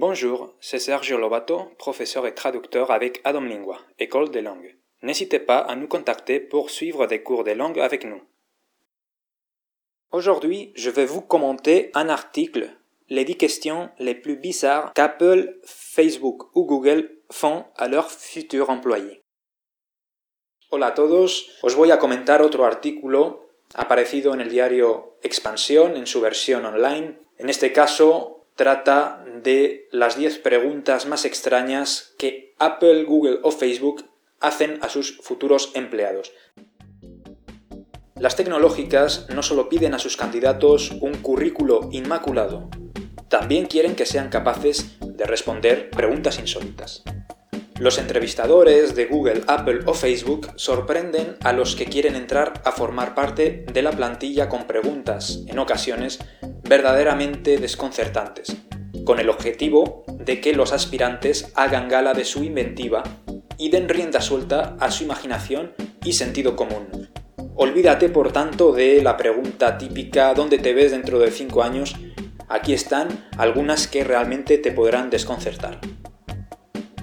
Bonjour, c'est Sergio Lobato, professeur et traducteur avec Adam Lingua, École des langues. N'hésitez pas à nous contacter pour suivre des cours de langue avec nous. Aujourd'hui, je vais vous commenter un article, les 10 questions les plus bizarres qu'Apple, Facebook ou Google font a leurs futurs employés. Hola a todos, os voy a comentar otro artículo aparecido en el diario Expansión en su versión online. En este caso trata de las 10 preguntas más extrañas que Apple, Google o Facebook hacen a sus futuros empleados. Las tecnológicas no solo piden a sus candidatos un currículo inmaculado, también quieren que sean capaces de responder preguntas insólitas. Los entrevistadores de Google, Apple o Facebook sorprenden a los que quieren entrar a formar parte de la plantilla con preguntas, en ocasiones, verdaderamente desconcertantes, con el objetivo de que los aspirantes hagan gala de su inventiva y den rienda suelta a su imaginación y sentido común. Olvídate, por tanto, de la pregunta típica ¿dónde te ves dentro de 5 años? Aquí están algunas que realmente te podrán desconcertar.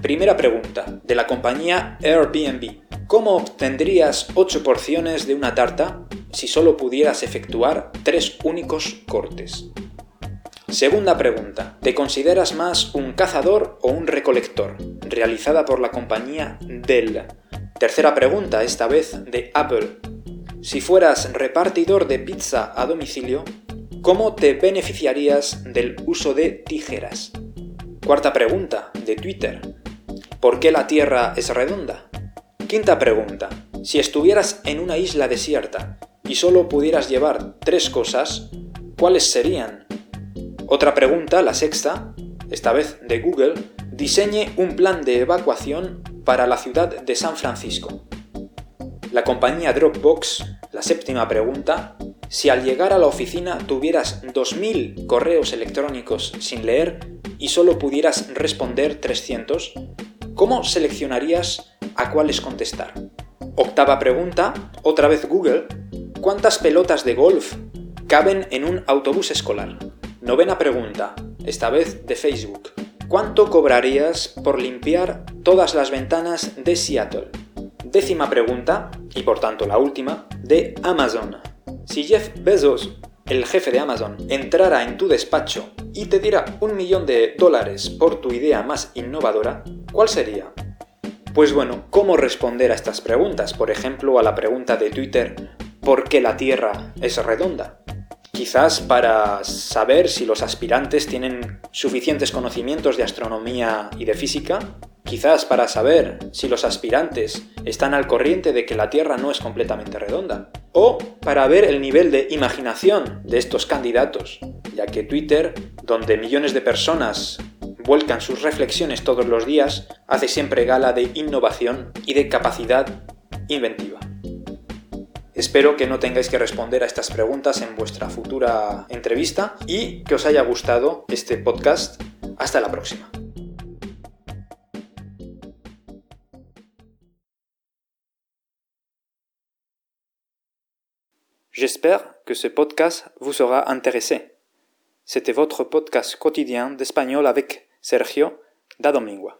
Primera pregunta, de la compañía Airbnb. ¿Cómo obtendrías 8 porciones de una tarta si solo pudieras efectuar 3 únicos cortes? Segunda pregunta, ¿te consideras más un cazador o un recolector? Realizada por la compañía Dell. Tercera pregunta, esta vez de Apple. Si fueras repartidor de pizza a domicilio, ¿cómo te beneficiarías del uso de tijeras? Cuarta pregunta, de Twitter. ¿Por qué la Tierra es redonda? Quinta pregunta. Si estuvieras en una isla desierta y solo pudieras llevar tres cosas, ¿cuáles serían? Otra pregunta, la sexta, esta vez de Google, diseñe un plan de evacuación para la ciudad de San Francisco. La compañía Dropbox, la séptima pregunta, si al llegar a la oficina tuvieras 2.000 correos electrónicos sin leer y solo pudieras responder 300, ¿Cómo seleccionarías a cuáles contestar? Octava pregunta, otra vez Google. ¿Cuántas pelotas de golf caben en un autobús escolar? Novena pregunta, esta vez de Facebook. ¿Cuánto cobrarías por limpiar todas las ventanas de Seattle? Décima pregunta, y por tanto la última, de Amazon. Si Jeff Bezos, el jefe de Amazon, entrara en tu despacho y te diera un millón de dólares por tu idea más innovadora, ¿Cuál sería? Pues bueno, ¿cómo responder a estas preguntas? Por ejemplo, a la pregunta de Twitter, ¿por qué la Tierra es redonda? Quizás para saber si los aspirantes tienen suficientes conocimientos de astronomía y de física, quizás para saber si los aspirantes están al corriente de que la Tierra no es completamente redonda, o para ver el nivel de imaginación de estos candidatos, ya que Twitter, donde millones de personas vuelcan sus reflexiones todos los días, hace siempre gala de innovación y de capacidad inventiva. Espero que no tengáis que responder a estas preguntas en vuestra futura entrevista y que os haya gustado este podcast. Hasta la próxima. J'espère que ce podcast vous sera intéressé. C'était votre podcast quotidien d'espagnol avec Sergio da Domingua.